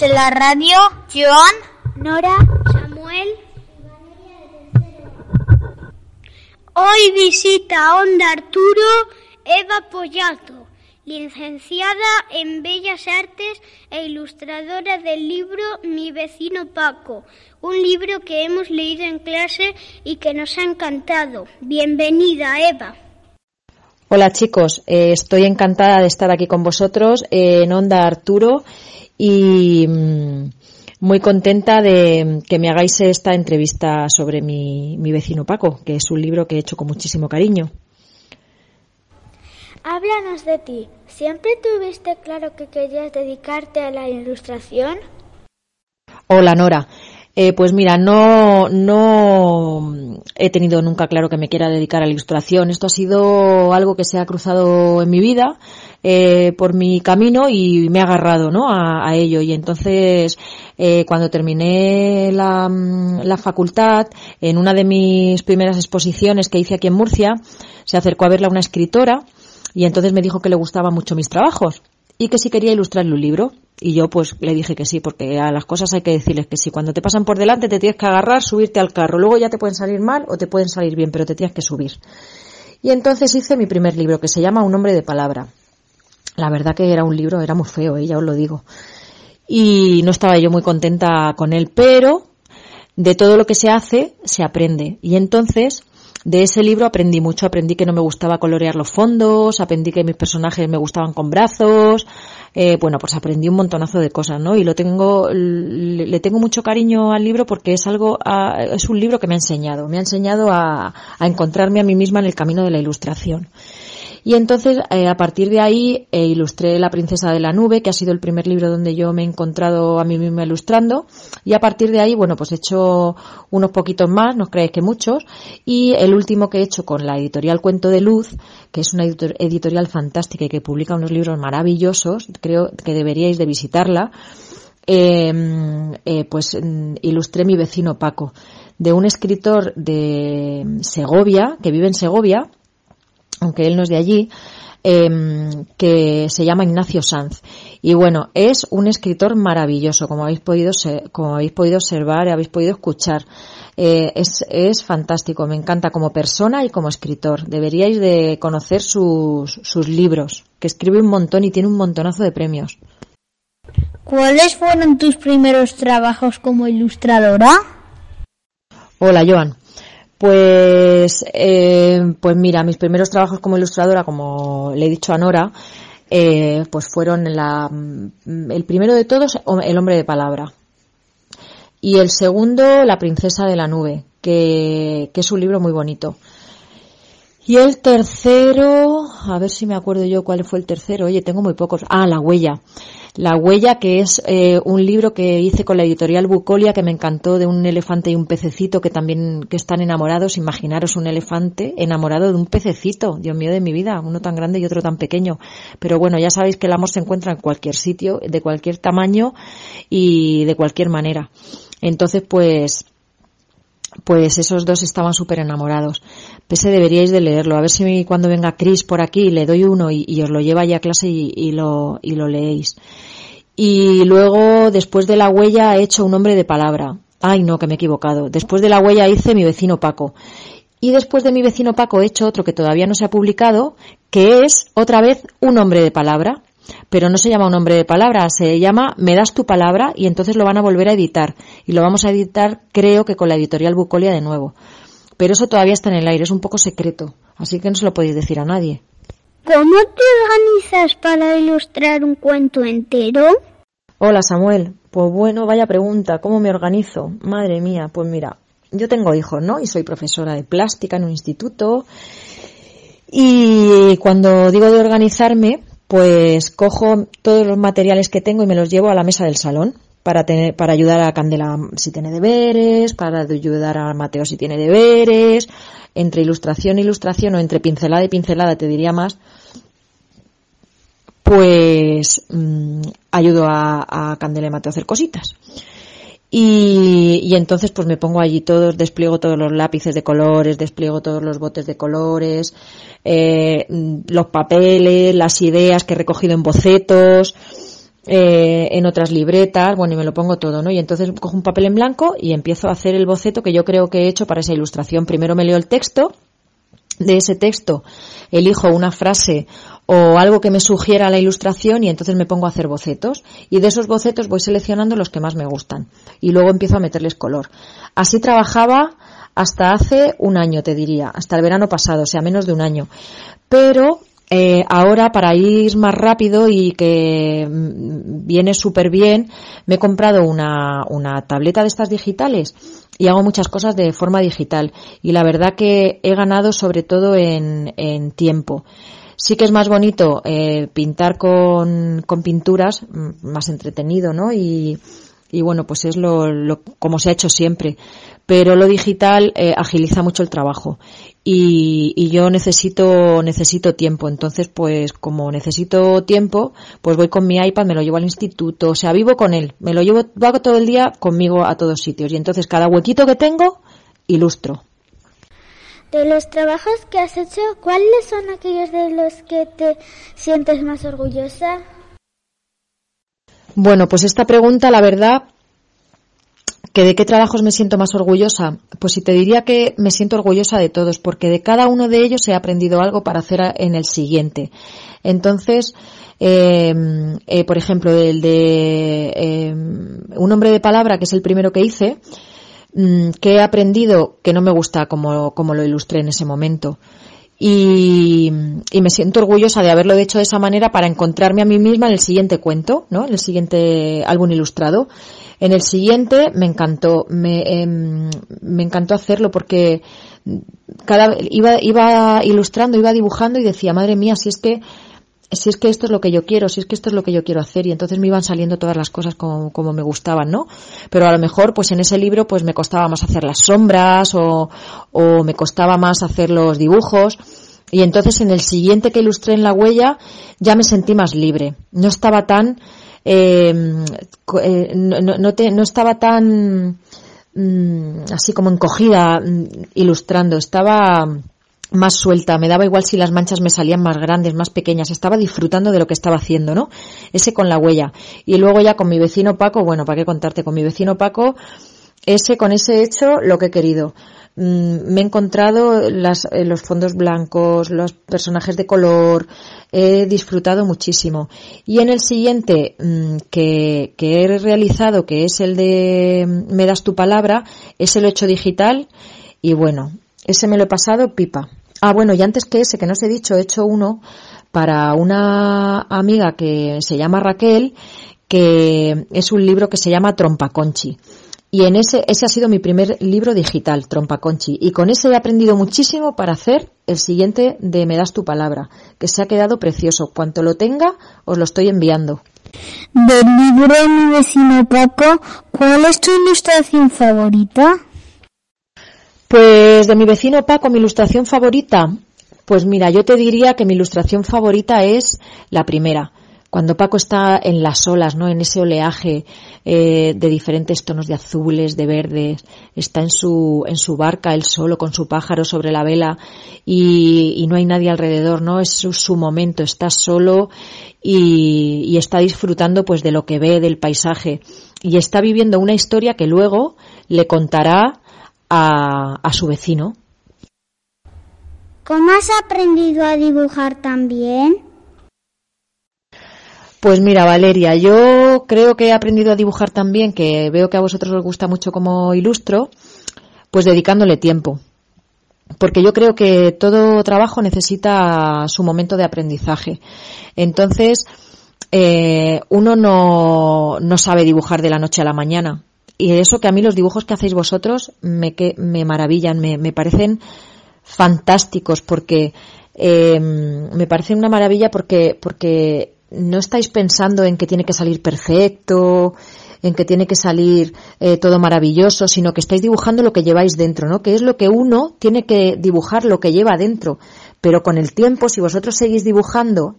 En la radio, Joan, Nora, Samuel. Hoy visita Onda Arturo Eva Pollato, licenciada en Bellas Artes e ilustradora del libro Mi vecino Paco, un libro que hemos leído en clase y que nos ha encantado. Bienvenida, Eva. Hola chicos, eh, estoy encantada de estar aquí con vosotros en Onda Arturo y mm, muy contenta de que me hagáis esta entrevista sobre mi, mi vecino Paco, que es un libro que he hecho con muchísimo cariño. Háblanos de ti. ¿Siempre tuviste claro que querías dedicarte a la ilustración? Hola Nora. Eh, pues mira, no, no he tenido nunca claro que me quiera dedicar a la ilustración. Esto ha sido algo que se ha cruzado en mi vida eh, por mi camino y me ha agarrado ¿no? a, a ello. Y entonces, eh, cuando terminé la, la facultad, en una de mis primeras exposiciones que hice aquí en Murcia, se acercó a verla una escritora y entonces me dijo que le gustaban mucho mis trabajos y que si quería ilustrarle un libro. Y yo pues le dije que sí, porque a las cosas hay que decirles que sí. Cuando te pasan por delante te tienes que agarrar, subirte al carro. Luego ya te pueden salir mal o te pueden salir bien, pero te tienes que subir. Y entonces hice mi primer libro, que se llama Un hombre de palabra. La verdad que era un libro, era muy feo, ¿eh? ya os lo digo. Y no estaba yo muy contenta con él, pero de todo lo que se hace, se aprende. Y entonces, de ese libro aprendí mucho. Aprendí que no me gustaba colorear los fondos, aprendí que mis personajes me gustaban con brazos. Eh, bueno, pues aprendí un montonazo de cosas, ¿no? Y lo tengo, le, tengo mucho cariño al libro porque es algo, es un libro que me ha enseñado. Me ha enseñado a, a encontrarme a mí misma en el camino de la ilustración. Y entonces, eh, a partir de ahí, eh, ilustré La princesa de la nube, que ha sido el primer libro donde yo me he encontrado a mí misma ilustrando. Y a partir de ahí, bueno, pues he hecho unos poquitos más, no creéis que muchos. Y el último que he hecho con la editorial Cuento de Luz, que es una editor editorial fantástica y que publica unos libros maravillosos, creo que deberíais de visitarla. Eh, eh, pues mm, ilustré mi vecino Paco, de un escritor de Segovia, que vive en Segovia, aunque él no es de allí, eh, que se llama Ignacio Sanz. Y bueno, es un escritor maravilloso, como habéis podido, ser, como habéis podido observar y habéis podido escuchar. Eh, es, es fantástico, me encanta como persona y como escritor. Deberíais de conocer sus, sus libros, que escribe un montón y tiene un montonazo de premios. ¿Cuáles fueron tus primeros trabajos como ilustradora? Hola, Joan. Pues, eh, pues mira, mis primeros trabajos como ilustradora, como le he dicho a Nora, eh, pues fueron la, el primero de todos, El hombre de palabra. Y el segundo, La princesa de la nube, que, que es un libro muy bonito. Y el tercero, a ver si me acuerdo yo cuál fue el tercero. Oye, tengo muy pocos. Ah, La huella. La huella, que es eh, un libro que hice con la editorial Bucolia, que me encantó de un elefante y un pececito que también que están enamorados. Imaginaros un elefante enamorado de un pececito. Dios mío de mi vida, uno tan grande y otro tan pequeño. Pero bueno, ya sabéis que el amor se encuentra en cualquier sitio, de cualquier tamaño y de cualquier manera. Entonces, pues, pues esos dos estaban súper enamorados. Pese deberíais de leerlo. A ver si cuando venga Chris por aquí le doy uno y, os lo lleva a clase y, y, lo, y lo leéis. Y luego, después de la huella, he hecho un hombre de palabra. Ay, no, que me he equivocado. Después de la huella hice mi vecino Paco. Y después de mi vecino Paco he hecho otro que todavía no se ha publicado, que es otra vez un hombre de palabra. Pero no se llama un nombre de palabra, se llama Me das tu palabra y entonces lo van a volver a editar. Y lo vamos a editar, creo que con la editorial Bucolia de nuevo. Pero eso todavía está en el aire, es un poco secreto, así que no se lo podéis decir a nadie. ¿Cómo te organizas para ilustrar un cuento entero? Hola Samuel, pues bueno, vaya pregunta, ¿cómo me organizo? Madre mía, pues mira, yo tengo hijos, ¿no? Y soy profesora de plástica en un instituto. Y cuando digo de organizarme, pues cojo todos los materiales que tengo y me los llevo a la mesa del salón para tener, para ayudar a Candela si tiene deberes, para ayudar a Mateo si tiene deberes, entre ilustración e ilustración o entre pincelada y pincelada te diría más, pues mm, ayudo a, a Candela y Mateo a hacer cositas. Y, y, entonces pues me pongo allí todos, despliego todos los lápices de colores, despliego todos los botes de colores, eh, los papeles, las ideas que he recogido en bocetos, eh, en otras libretas, bueno, y me lo pongo todo, ¿no? Y entonces cojo un papel en blanco y empiezo a hacer el boceto que yo creo que he hecho para esa ilustración. Primero me leo el texto, de ese texto elijo una frase o algo que me sugiera la ilustración y entonces me pongo a hacer bocetos y de esos bocetos voy seleccionando los que más me gustan y luego empiezo a meterles color. Así trabajaba hasta hace un año, te diría, hasta el verano pasado, o sea, menos de un año. Pero eh, ahora, para ir más rápido y que mm, viene súper bien, me he comprado una, una tableta de estas digitales y hago muchas cosas de forma digital. Y la verdad que he ganado sobre todo en, en tiempo. Sí que es más bonito eh, pintar con, con pinturas, más entretenido, ¿no? Y, y bueno, pues es lo, lo, como se ha hecho siempre. Pero lo digital eh, agiliza mucho el trabajo y, y, yo necesito necesito tiempo. Entonces, pues como necesito tiempo, pues voy con mi iPad, me lo llevo al instituto, o sea, vivo con él, me lo llevo, hago todo el día conmigo a todos sitios y entonces cada huequito que tengo ilustro. De los trabajos que has hecho, ¿cuáles son aquellos de los que te sientes más orgullosa? Bueno, pues esta pregunta, la verdad, que de qué trabajos me siento más orgullosa, pues si te diría que me siento orgullosa de todos, porque de cada uno de ellos he aprendido algo para hacer en el siguiente. Entonces, eh, eh, por ejemplo, el de eh, un hombre de palabra, que es el primero que hice, que he aprendido que no me gusta como, como lo ilustré en ese momento y, y, me siento orgullosa de haberlo hecho de esa manera para encontrarme a mí misma en el siguiente cuento, ¿no? En el siguiente álbum ilustrado. En el siguiente me encantó, me, eh, me encantó hacerlo porque cada iba iba ilustrando, iba dibujando y decía, madre mía, si es que si es que esto es lo que yo quiero, si es que esto es lo que yo quiero hacer y entonces me iban saliendo todas las cosas como, como me gustaban, ¿no? Pero a lo mejor pues en ese libro pues me costaba más hacer las sombras o, o me costaba más hacer los dibujos. Y entonces en el siguiente que ilustré en la huella ya me sentí más libre, no estaba tan eh, eh no, no, te, no estaba tan mm, así como encogida mm, ilustrando, estaba más suelta, me daba igual si las manchas me salían más grandes, más pequeñas, estaba disfrutando de lo que estaba haciendo, ¿no? Ese con la huella. Y luego ya con mi vecino Paco, bueno, ¿para qué contarte? Con mi vecino Paco, ese, con ese hecho, lo que he querido. Mm, me he encontrado las, eh, los fondos blancos, los personajes de color, he disfrutado muchísimo. Y en el siguiente mm, que, que he realizado, que es el de mm, Me das tu palabra, ese lo he hecho digital y bueno, ese me lo he pasado pipa. Ah, bueno, y antes que ese, que no os he dicho, he hecho uno para una amiga que se llama Raquel, que es un libro que se llama Trompaconchi. Y en ese, ese ha sido mi primer libro digital, Trompaconchi. Y con ese he aprendido muchísimo para hacer el siguiente de Me das tu palabra, que se ha quedado precioso. Cuanto lo tenga, os lo estoy enviando. Del libro mi vecino Paco, ¿cuál es tu ilustración favorita? Pues de mi vecino Paco, mi ilustración favorita, pues mira, yo te diría que mi ilustración favorita es la primera. Cuando Paco está en las olas, ¿no? En ese oleaje eh, de diferentes tonos de azules, de verdes, está en su en su barca él solo con su pájaro sobre la vela y, y no hay nadie alrededor, ¿no? Es su, momento, está solo y, y está disfrutando pues de lo que ve del paisaje y está viviendo una historia que luego le contará a, a su vecino. ¿Cómo has aprendido a dibujar también? Pues mira, Valeria, yo creo que he aprendido a dibujar también, que veo que a vosotros os gusta mucho como ilustro, pues dedicándole tiempo. Porque yo creo que todo trabajo necesita su momento de aprendizaje. Entonces, eh, uno no, no sabe dibujar de la noche a la mañana. Y eso que a mí los dibujos que hacéis vosotros me, que, me maravillan, me, me parecen fantásticos porque eh, me parece una maravilla porque, porque no estáis pensando en que tiene que salir perfecto, en que tiene que salir eh, todo maravilloso, sino que estáis dibujando lo que lleváis dentro, ¿no? Que es lo que uno tiene que dibujar, lo que lleva dentro. Pero con el tiempo, si vosotros seguís dibujando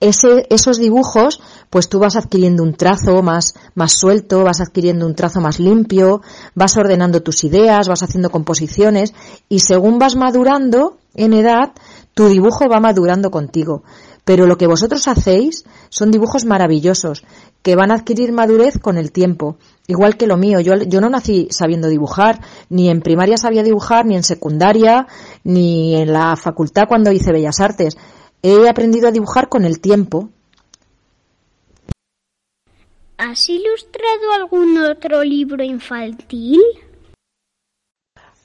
ese, esos dibujos, pues tú vas adquiriendo un trazo más, más suelto, vas adquiriendo un trazo más limpio, vas ordenando tus ideas, vas haciendo composiciones y según vas madurando en edad, tu dibujo va madurando contigo. Pero lo que vosotros hacéis son dibujos maravillosos que van a adquirir madurez con el tiempo. Igual que lo mío. Yo, yo no nací sabiendo dibujar. Ni en primaria sabía dibujar, ni en secundaria, ni en la facultad cuando hice Bellas Artes. He aprendido a dibujar con el tiempo. ¿Has ilustrado algún otro libro infantil?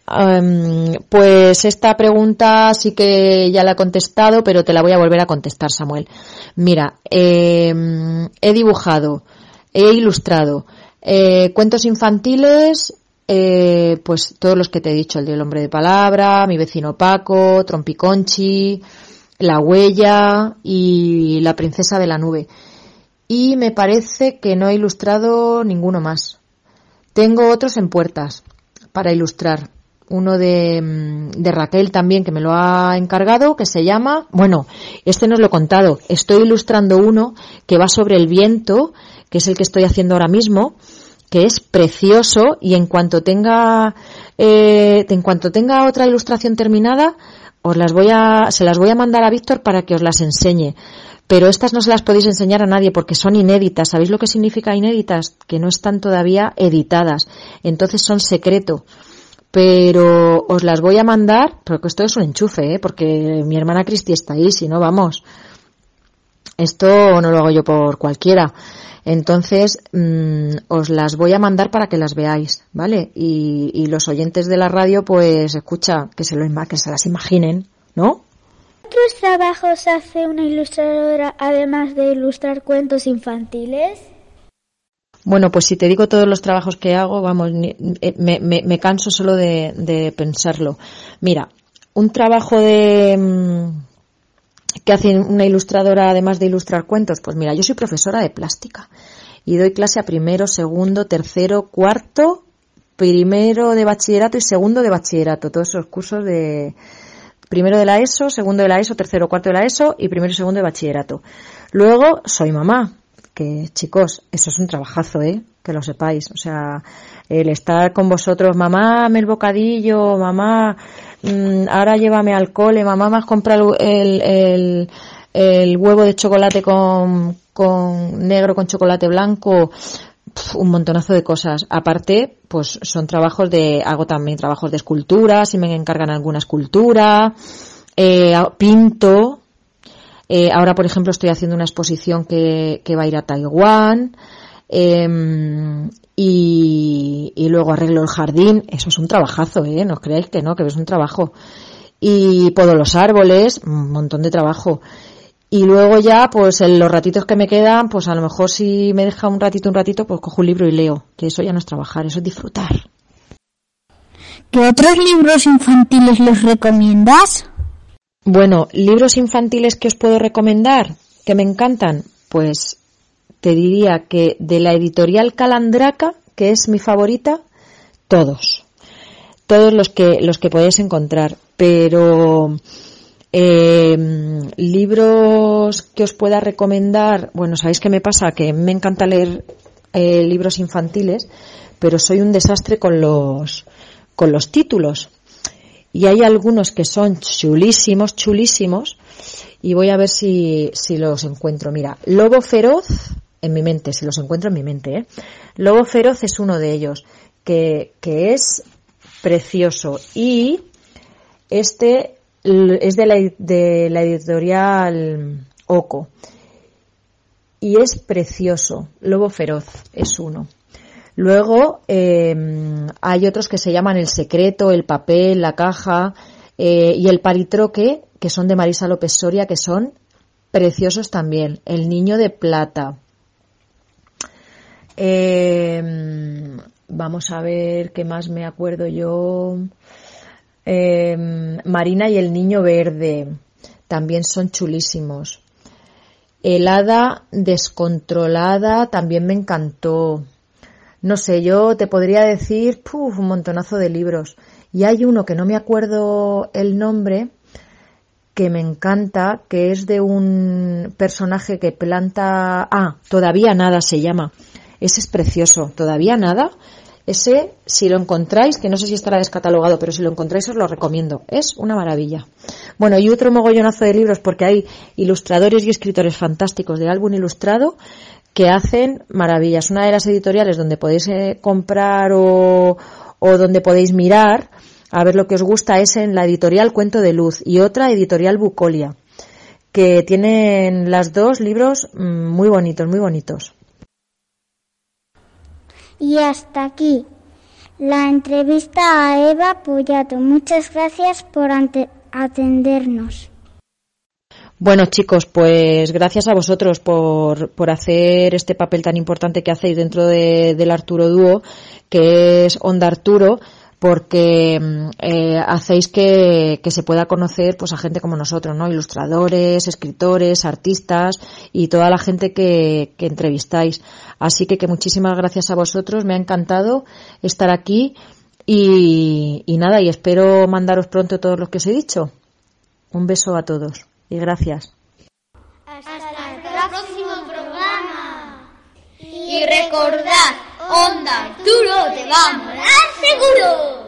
Um, pues esta pregunta sí que ya la he contestado, pero te la voy a volver a contestar, Samuel. Mira, eh, he dibujado, he ilustrado eh, cuentos infantiles, eh, pues todos los que te he dicho, el del hombre de palabra, mi vecino Paco, Trompiconchi, La huella y La princesa de la nube. Y me parece que no he ilustrado ninguno más. Tengo otros en puertas para ilustrar uno de, mm, de, Raquel también que me lo ha encargado, que se llama, bueno, este no os lo he contado, estoy ilustrando uno que va sobre el viento, que es el que estoy haciendo ahora mismo, que es precioso y en cuanto tenga, eh, en cuanto tenga otra ilustración terminada, os las voy a, se las voy a mandar a Víctor para que os las enseñe. Pero estas no se las podéis enseñar a nadie porque son inéditas. ¿Sabéis lo que significa inéditas? Que no están todavía editadas. Entonces son secreto pero os las voy a mandar, porque esto es un enchufe, ¿eh? porque mi hermana Cristi está ahí, si no, vamos. Esto no lo hago yo por cualquiera. Entonces, mmm, os las voy a mandar para que las veáis, ¿vale? Y, y los oyentes de la radio, pues, escucha, que se, lo, que se las imaginen, ¿no? ¿Otros trabajos hace una ilustradora además de ilustrar cuentos infantiles? Bueno, pues si te digo todos los trabajos que hago, vamos, eh, me, me, me canso solo de, de, pensarlo. Mira, un trabajo de mm, que hace una ilustradora además de ilustrar cuentos, pues mira, yo soy profesora de plástica y doy clase a primero, segundo, tercero, cuarto, primero de bachillerato y segundo de bachillerato, todos esos cursos de primero de la ESO, segundo de la ESO, tercero, cuarto de la ESO y primero y segundo de bachillerato. Luego soy mamá, que chicos, eso es un trabajazo, ¿eh? Que lo sepáis. O sea, el estar con vosotros, mamá, me el bocadillo, mamá, mmm, ahora llévame al cole, mamá, me has comprado el, el, el huevo de chocolate con, con negro con chocolate blanco, un montonazo de cosas. Aparte, pues son trabajos de, hago también trabajos de escultura, si me encargan alguna escultura, eh, pinto, eh, ahora, por ejemplo, estoy haciendo una exposición que, que va a ir a Taiwán. Eh, y, y, luego arreglo el jardín. Eso es un trabajazo, ¿eh? No os creáis que no, que es un trabajo. Y podo los árboles, un montón de trabajo. Y luego ya, pues en los ratitos que me quedan, pues a lo mejor si me deja un ratito, un ratito, pues cojo un libro y leo. Que eso ya no es trabajar, eso es disfrutar. ¿Qué otros libros infantiles les recomiendas? Bueno, libros infantiles que os puedo recomendar, que me encantan, pues te diría que de la editorial Calandraca, que es mi favorita, todos. Todos los que, los que podéis encontrar. Pero eh, libros que os pueda recomendar, bueno, sabéis qué me pasa, que me encanta leer eh, libros infantiles, pero soy un desastre con los, con los títulos y hay algunos que son chulísimos, chulísimos, y voy a ver si, si los encuentro. Mira, Lobo Feroz, en mi mente, si los encuentro en mi mente, ¿eh? Lobo Feroz es uno de ellos, que, que es precioso, y este es de la, de la editorial Oco. y es precioso. Lobo feroz es uno. Luego em, hay otros que se llaman El secreto, El papel, La caja eh, y El palitroque, que son de Marisa López Soria, que son preciosos también. El niño de plata. Em, vamos a ver qué más me acuerdo yo. Em, Marina y el niño verde también son chulísimos. Helada descontrolada también me encantó. No sé, yo te podría decir un montonazo de libros. Y hay uno que no me acuerdo el nombre, que me encanta, que es de un personaje que planta... Ah, todavía nada se llama. Ese es precioso. Todavía nada. Ese, si lo encontráis, que no sé si estará descatalogado, pero si lo encontráis os lo recomiendo. Es una maravilla. Bueno, y otro mogollonazo de libros porque hay ilustradores y escritores fantásticos de álbum ilustrado que hacen maravillas. Una de las editoriales donde podéis eh, comprar o, o donde podéis mirar a ver lo que os gusta es en la editorial Cuento de Luz y otra editorial Bucolia, que tienen las dos libros mm, muy bonitos, muy bonitos. Y hasta aquí la entrevista a Eva Pollato. Muchas gracias por atendernos. Bueno, chicos, pues gracias a vosotros por, por hacer este papel tan importante que hacéis dentro de, del Arturo Dúo, que es Onda Arturo, porque mm, eh, hacéis que, que, se pueda conocer pues a gente como nosotros, ¿no? Ilustradores, escritores, artistas y toda la gente que, que entrevistáis. Así que, que muchísimas gracias a vosotros, me ha encantado estar aquí y, y nada, y espero mandaros pronto todos los que os he dicho. Un beso a todos y gracias. Hasta el próximo programa. Y recordad, Onda Arturo te va a molar seguro.